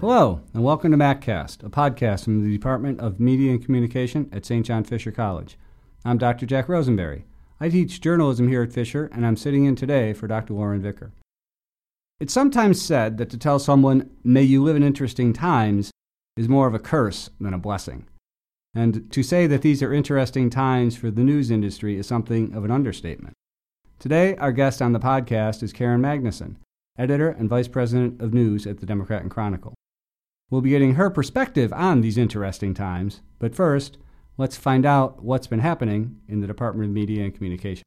Hello, and welcome to MacCast, a podcast from the Department of Media and Communication at St. John Fisher College. I'm Dr. Jack Rosenberry. I teach journalism here at Fisher, and I'm sitting in today for Dr. Lauren Vicker. It's sometimes said that to tell someone, may you live in interesting times, is more of a curse than a blessing. And to say that these are interesting times for the news industry is something of an understatement. Today, our guest on the podcast is Karen Magnuson, editor and vice president of news at the Democrat and Chronicle. We'll be getting her perspective on these interesting times, but first, let's find out what's been happening in the Department of Media and Communication.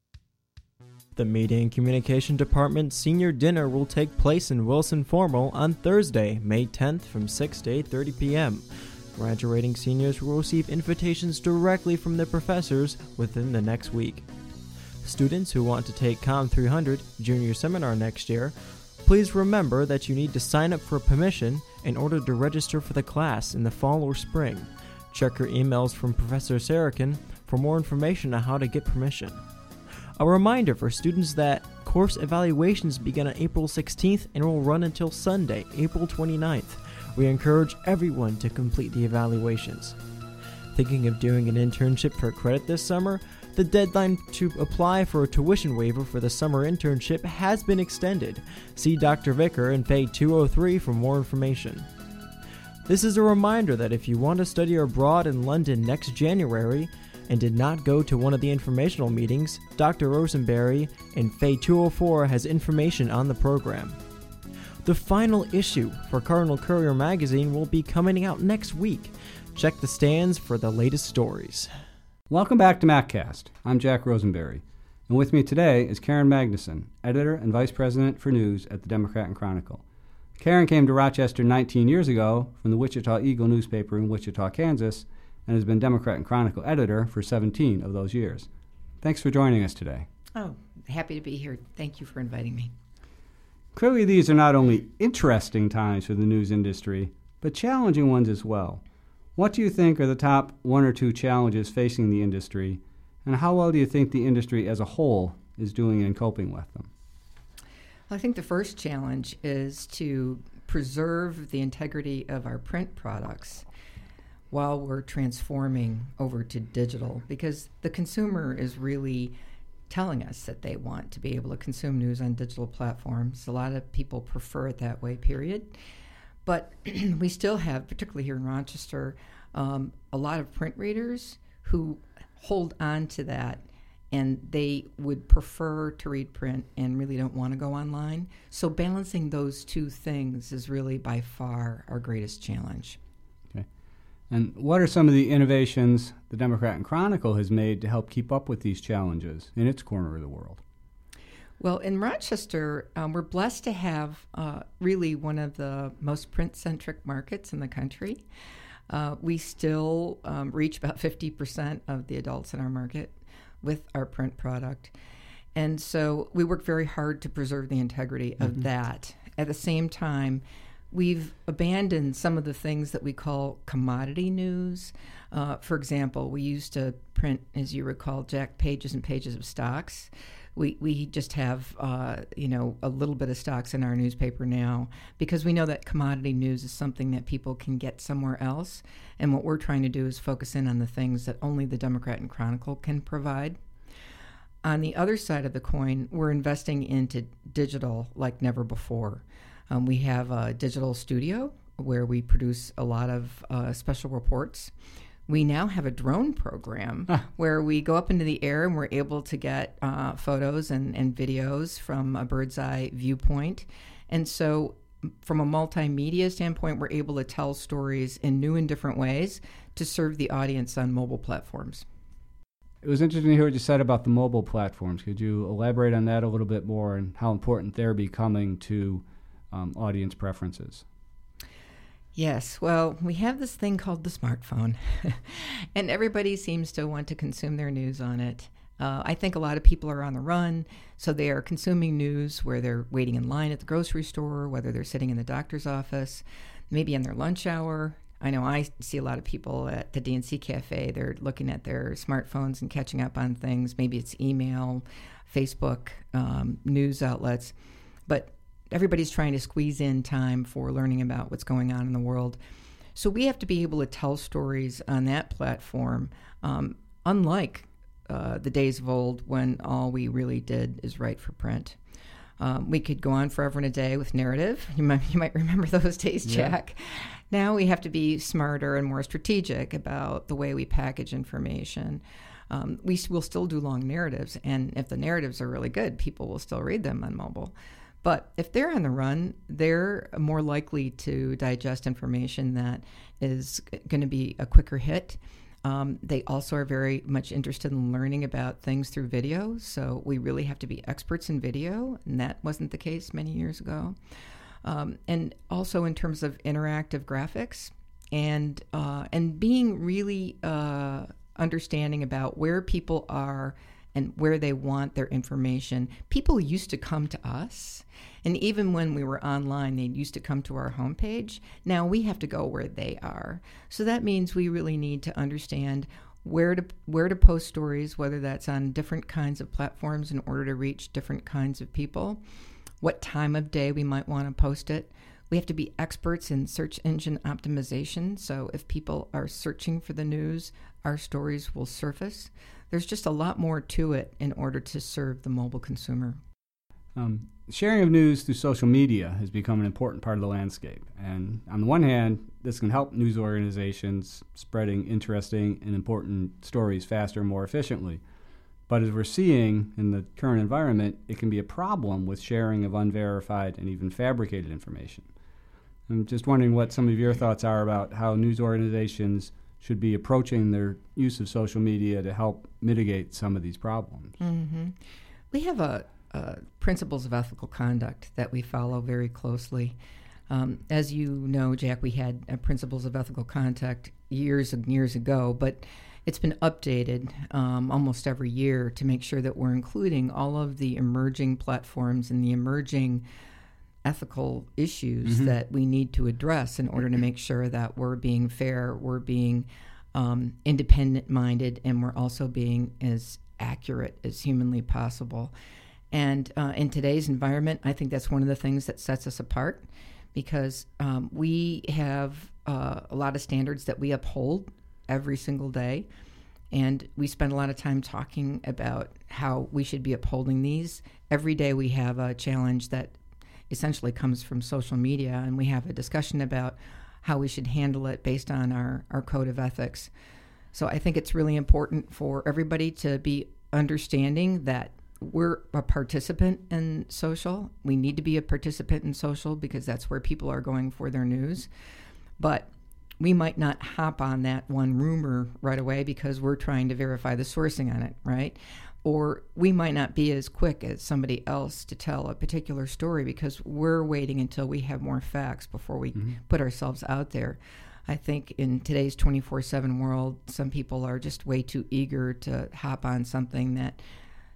The Media and Communication Department senior dinner will take place in Wilson Formal on Thursday, May 10th from 6 to 8:30 p.m. Graduating seniors will receive invitations directly from their professors within the next week. Students who want to take Com 300 Junior Seminar next year, please remember that you need to sign up for permission in order to register for the class in the fall or spring. Check your emails from Professor Sarakin for more information on how to get permission. A reminder for students that course evaluations begin on April 16th and will run until Sunday, April 29th. We encourage everyone to complete the evaluations. Thinking of doing an internship for credit this summer? The deadline to apply for a tuition waiver for the summer internship has been extended. See Dr. Vicker in Fay 203 for more information. This is a reminder that if you want to study abroad in London next January and did not go to one of the informational meetings, Dr. Rosenberry in Fay 204 has information on the program. The final issue for Cardinal Courier magazine will be coming out next week. Check the stands for the latest stories. Welcome back to MacCast. I'm Jack Rosenberry, and with me today is Karen Magnuson, editor and vice president for news at the Democrat and Chronicle. Karen came to Rochester 19 years ago from the Wichita Eagle newspaper in Wichita, Kansas, and has been Democrat and Chronicle editor for 17 of those years. Thanks for joining us today. Oh, happy to be here. Thank you for inviting me. Clearly, these are not only interesting times for the news industry, but challenging ones as well. What do you think are the top one or two challenges facing the industry, and how well do you think the industry as a whole is doing in coping with them? I think the first challenge is to preserve the integrity of our print products while we're transforming over to digital because the consumer is really telling us that they want to be able to consume news on digital platforms. A lot of people prefer it that way, period. But we still have, particularly here in Rochester, um, a lot of print readers who hold on to that and they would prefer to read print and really don't want to go online. So balancing those two things is really by far our greatest challenge. And what are some of the innovations the Democrat and Chronicle has made to help keep up with these challenges in its corner of the world? Well, in Rochester, um, we're blessed to have uh, really one of the most print centric markets in the country. Uh, we still um, reach about 50% of the adults in our market with our print product. And so we work very hard to preserve the integrity of mm-hmm. that. At the same time, we've abandoned some of the things that we call commodity news. Uh, for example, we used to print, as you recall, Jack, pages and pages of stocks. We, we just have uh, you know a little bit of stocks in our newspaper now because we know that commodity news is something that people can get somewhere else. And what we're trying to do is focus in on the things that only the democrat and chronicle can provide. On the other side of the coin we're investing into digital like never before um, we have a digital studio where we produce a lot of uh, special reports we now have a drone program where we go up into the air and we're able to get uh, photos and, and videos from a bird's eye viewpoint. And so, from a multimedia standpoint, we're able to tell stories in new and different ways to serve the audience on mobile platforms. It was interesting to hear what you said about the mobile platforms. Could you elaborate on that a little bit more and how important they're becoming to um, audience preferences? Yes, well, we have this thing called the smartphone, and everybody seems to want to consume their news on it. Uh, I think a lot of people are on the run, so they are consuming news where they're waiting in line at the grocery store, whether they're sitting in the doctor's office, maybe in their lunch hour. I know I see a lot of people at the D&C Cafe. They're looking at their smartphones and catching up on things. Maybe it's email, Facebook, um, news outlets, but everybody's trying to squeeze in time for learning about what's going on in the world. So we have to be able to tell stories on that platform, um, unlike uh, the days of old when all we really did is write for print. Um, we could go on forever and a day with narrative. You might, you might remember those days, Jack. Yeah. Now we have to be smarter and more strategic about the way we package information. Um, we will still do long narratives, and if the narratives are really good, people will still read them on mobile. But if they're on the run, they're more likely to digest information that is going to be a quicker hit. Um, they also are very much interested in learning about things through video. So we really have to be experts in video, and that wasn't the case many years ago. Um, and also in terms of interactive graphics and uh, and being really uh, understanding about where people are and where they want their information. People used to come to us, and even when we were online, they used to come to our homepage. Now we have to go where they are. So that means we really need to understand where to where to post stories, whether that's on different kinds of platforms in order to reach different kinds of people, what time of day we might want to post it. We have to be experts in search engine optimization. So if people are searching for the news, our stories will surface there's just a lot more to it in order to serve the mobile consumer. Um, sharing of news through social media has become an important part of the landscape. And on the one hand, this can help news organizations spreading interesting and important stories faster and more efficiently. But as we're seeing in the current environment, it can be a problem with sharing of unverified and even fabricated information. I'm just wondering what some of your thoughts are about how news organizations should be approaching their use of social media to help mitigate some of these problems. Mm-hmm. We have a, a, principles of ethical conduct that we follow very closely. Um, as you know, Jack, we had principles of ethical conduct years and years ago, but it's been updated um, almost every year to make sure that we're including all of the emerging platforms and the emerging ethical issues mm-hmm. that we need to address in order to make sure that we're being fair, we're being um, independent minded, and we're also being as accurate as humanly possible. And uh, in today's environment, I think that's one of the things that sets us apart because um, we have uh, a lot of standards that we uphold every single day. And we spend a lot of time talking about how we should be upholding these. Every day we have a challenge that essentially comes from social media, and we have a discussion about how we should handle it based on our, our code of ethics. So I think it's really important for everybody to be understanding that we're a participant in social. We need to be a participant in social because that's where people are going for their news. But we might not hop on that one rumor right away because we're trying to verify the sourcing on it, right? Or we might not be as quick as somebody else to tell a particular story because we're waiting until we have more facts before we mm-hmm. put ourselves out there. I think in today's 24 7 world, some people are just way too eager to hop on something that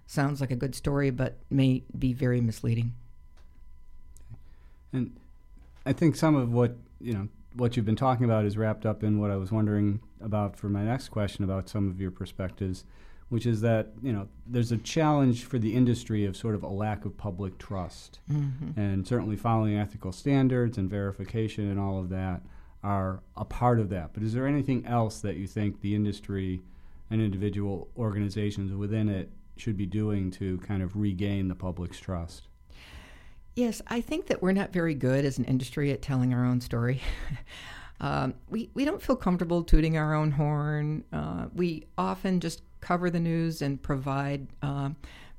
sounds like a good story but may be very misleading. And I think some of what, you know, what you've been talking about is wrapped up in what I was wondering about for my next question about some of your perspectives which is that you know there's a challenge for the industry of sort of a lack of public trust, mm-hmm. and certainly following ethical standards and verification and all of that are a part of that. But is there anything else that you think the industry and individual organizations within it should be doing to kind of regain the public's trust? Yes, I think that we're not very good as an industry at telling our own story. um, we, we don't feel comfortable tooting our own horn. Uh, we often just cover the news and provide uh,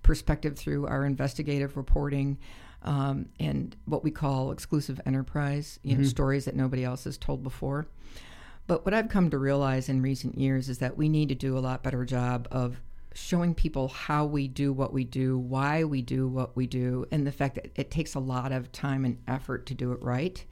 perspective through our investigative reporting um, and what we call exclusive enterprise, you mm-hmm. know, stories that nobody else has told before. But what I've come to realize in recent years is that we need to do a lot better job of showing people how we do what we do, why we do what we do, and the fact that it takes a lot of time and effort to do it right.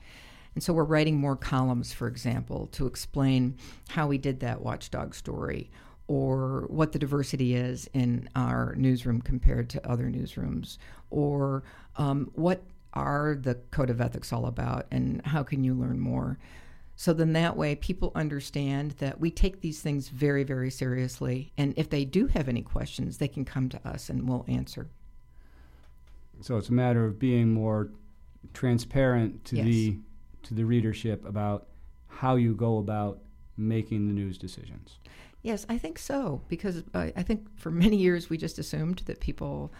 And so we're writing more columns, for example, to explain how we did that watchdog story or what the diversity is in our newsroom compared to other newsrooms, or um, what are the code of ethics all about, and how can you learn more? So then that way people understand that we take these things very, very seriously. And if they do have any questions, they can come to us and we'll answer. So it's a matter of being more transparent to Yes. the to the readership about how you go about making the news decisions. Yes, I think so because I, I think for many years we just assumed that people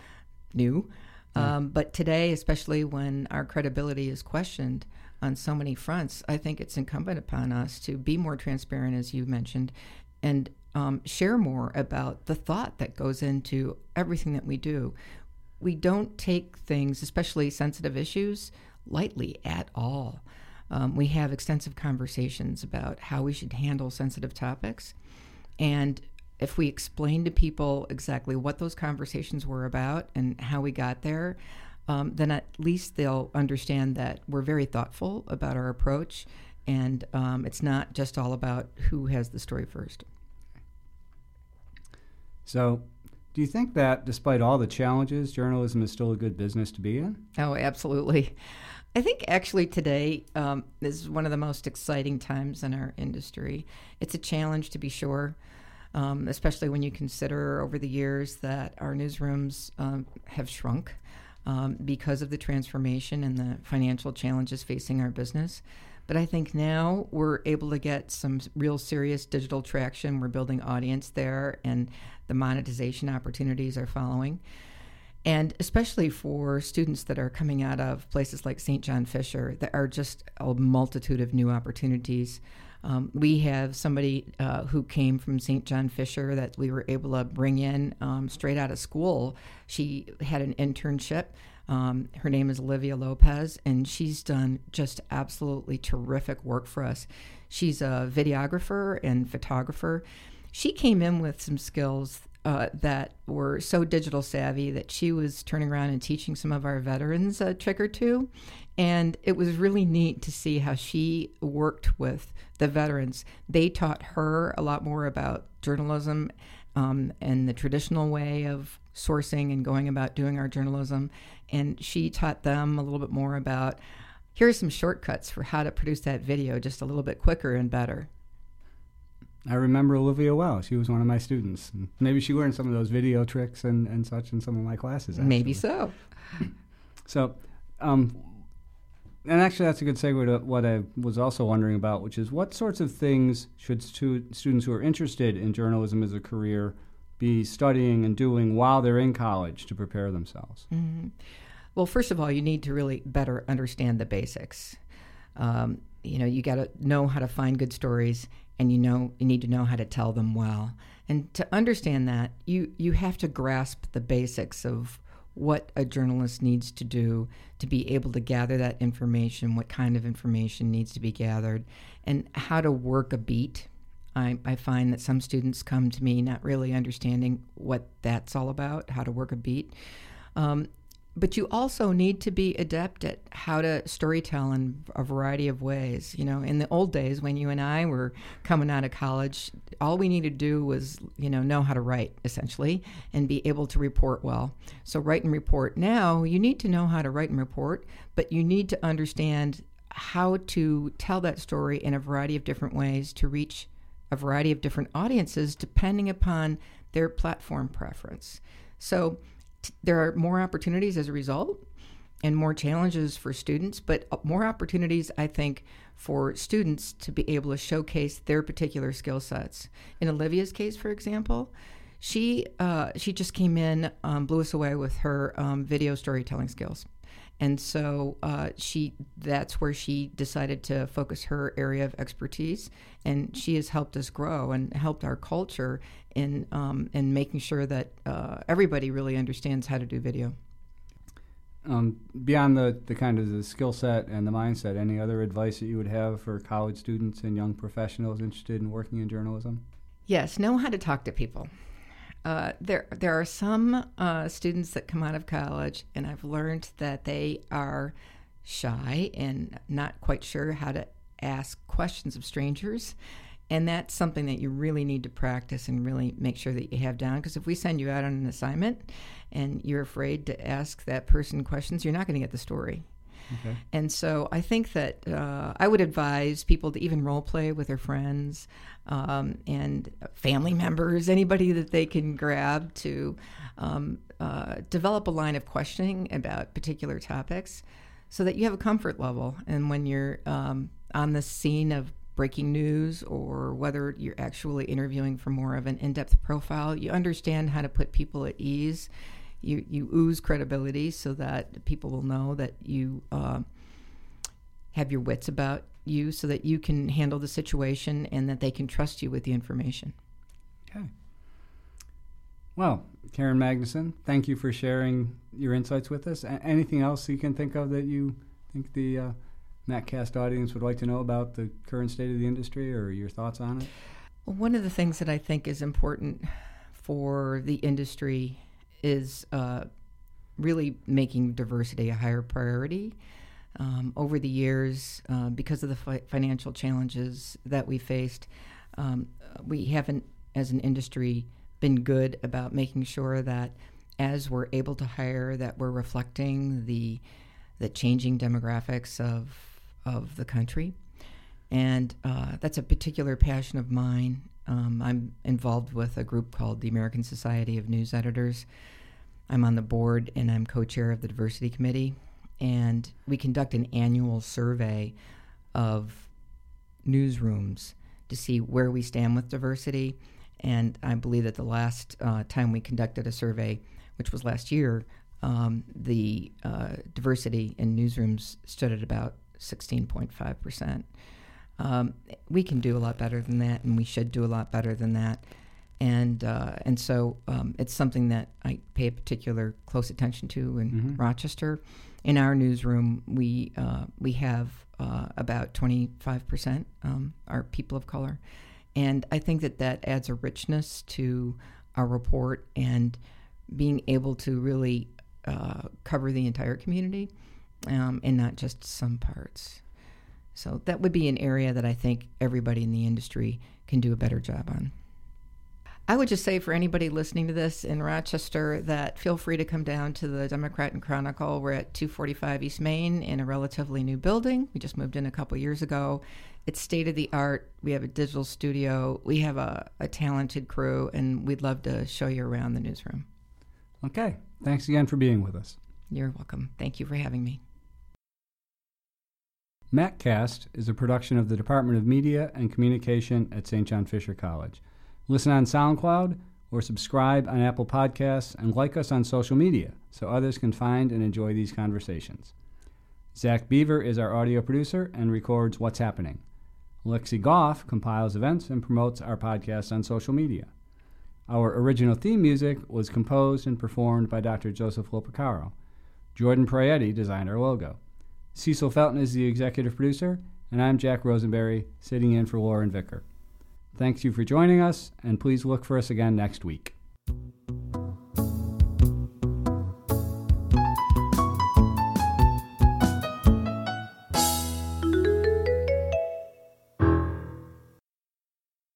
knew. Um, but today, especially when our credibility is questioned on so many fronts, I think it's incumbent upon us to be more transparent, as you mentioned, and um, share more about the thought that goes into everything that we do. We don't take things, especially sensitive issues, lightly at all. Um, we have extensive conversations about how we should handle sensitive topics. And if we explain to people exactly what those conversations were about and how we got there, um, then at least they'll understand that we're very thoughtful about our approach and um, it's not just all about who has the story first. So, do you think that despite all the challenges, journalism is still a good business to be in? Oh, absolutely. I think actually today um, is one of the most exciting times in our industry. It's a challenge to be sure, um, especially when you consider over the years that our newsrooms um, have shrunk um, because of the transformation and the financial challenges facing our business. But I think now we're able to get some real serious digital traction. We're building audience there, and the monetization opportunities are following and especially for students that are coming out of places like St. John Fisher, there are just a multitude of new opportunities. Um, we have somebody uh, who came from St. John Fisher that we were able to bring in um, straight out of school. She had an internship. Um, her name is Olivia Lopez, and she's done just absolutely terrific work for us. She's a videographer and photographer. She came in with some skills uh, that were so digital savvy that she was turning around and teaching some of our veterans a trick or two. And it was really neat to see how she worked with the veterans. They taught her a lot more about journalism um, and the traditional way of sourcing and going about doing our journalism. And she taught them a little bit more about here are some shortcuts for how to produce that video just a little bit quicker and better. I remember Olivia well. She was one of my students. And maybe she learned some of those video tricks and, and such in some of my classes. Maybe so. So, um, and actually, that's a good segue to what I was also wondering about, which is what sorts of things should stu- students who are interested in journalism as a career be studying and doing while they're in college to prepare themselves? Mhm. Well, first of all, you need to really better understand the basics. Um, you know, you got to know how to find good stories, and you know you need to know how to tell them well. And to understand that, you you have to grasp the basics of what a journalist needs to do to be able to gather that information, what kind of information needs to be gathered, and how to work a beat. I, I find that some students come to me not really understanding what that's all about, how to work a beat. Um, but you also need to be adept at how to storytell in a variety of ways. You know, in the old days when you and I were coming out of college, all we needed to do was, you know, know how to write essentially and be able to report well. So write and report. Now you need to know how to write and report, but you need to understand how to tell that story in a variety of different ways to reach a variety of different audiences depending upon their platform preference. So there are more opportunities as a result and more challenges for students, but uh, more opportunities, I think, for students to be able to showcase their particular skill sets. In Olivia's case, for example, she uh, she just came in, um, blew us away with her um, video storytelling skills, and so uh, she that's where she decided to focus her area of expertise, and she has helped us grow and helped our culture in um, in making sure that uh, everybody really understands how to do video. Um, beyond the, the kind of the skill set and the mindset, any other advice that you would have for college students and young professionals interested in working in journalism? Yes, know how to talk to people. Uh, there, there are some uh, students that come out of college, and I've learned that they are shy and not quite sure how to ask questions of strangers. And that's something that you really need to practice and really make sure that you have down. Because if we send you out on an assignment and you're afraid to ask that person questions, you're not going to get the story. Okay. And so I think that uh, I would advise people to even role play with their friends um, and family members, anybody that they can grab to um, uh, develop a line of questioning about particular topics so that you have a comfort level. And when you're um, on the scene of breaking news or whether you're actually interviewing for more of an in depth profile, you understand how to put people at ease. You, you ooze credibility so that people will know that you uh, have your wits about you so that you can handle the situation and that they can trust you with the information. Okay. Well, Karen Magnuson, thank you for sharing your insights with us. A- anything else you can think of that you think the uh, MacCast audience would like to know about the current state of the industry or your thoughts on it? Well, one of the things that I think is important for the industry is uh, really making diversity a higher priority. Um, over the years, uh, because of the fi- financial challenges that we faced, um, we haven't, as an industry, been good about making sure that as we're able to hire, that we're reflecting the the changing demographics of of the country, and uh, that's a particular passion of mine. Um, I'm involved with a group called the American Society of News Editors. I'm on the board and I'm co-chair of the diversity committee, and we conduct an annual survey of newsrooms to see where we stand with diversity and I believe that the last uh, time we conducted a survey, which was last year, um, the uh, diversity in newsrooms stood at about 16.5%. Um, we can do a lot better than that, and we should do a lot better than that. And uh, and so um, it's something that I pay a particular close attention to in mm-hmm. Rochester. In our newsroom, we uh, we have uh, about 25 percent um, are people of color, and I think that that adds a richness to our report and being able to really uh, cover the entire community um, and not just some parts. So that would be an area that I think everybody in the industry can do a better job on. I would just say for anybody listening to this in Rochester that feel free to come down to the Democrat and Chronicle. We're at 245 East Main in a relatively new building. We just moved in a couple years ago. It's state of the art. We have a digital studio. We have a, a talented crew, and we'd love to show you around the newsroom. Okay. Thanks again for being with us. You're welcome. Thank you for having me. MacCast is a production of the Department of Media and Communication at St. John Fisher College. Listen on SoundCloud or subscribe on Apple Podcasts and like us on social media so others can find and enjoy these conversations. Zach Beaver is our audio producer and records What's Happening. Lexi Goff compiles events and promotes our podcast on social media. Our original theme music was composed and performed by Dr. Joseph Lopacaro. Jordan Prietti designed our logo. Cecil Felton is the executive producer, and I'm Jack Rosenberry, sitting in for Lauren Vicker. Thanks you for joining us, and please look for us again next week.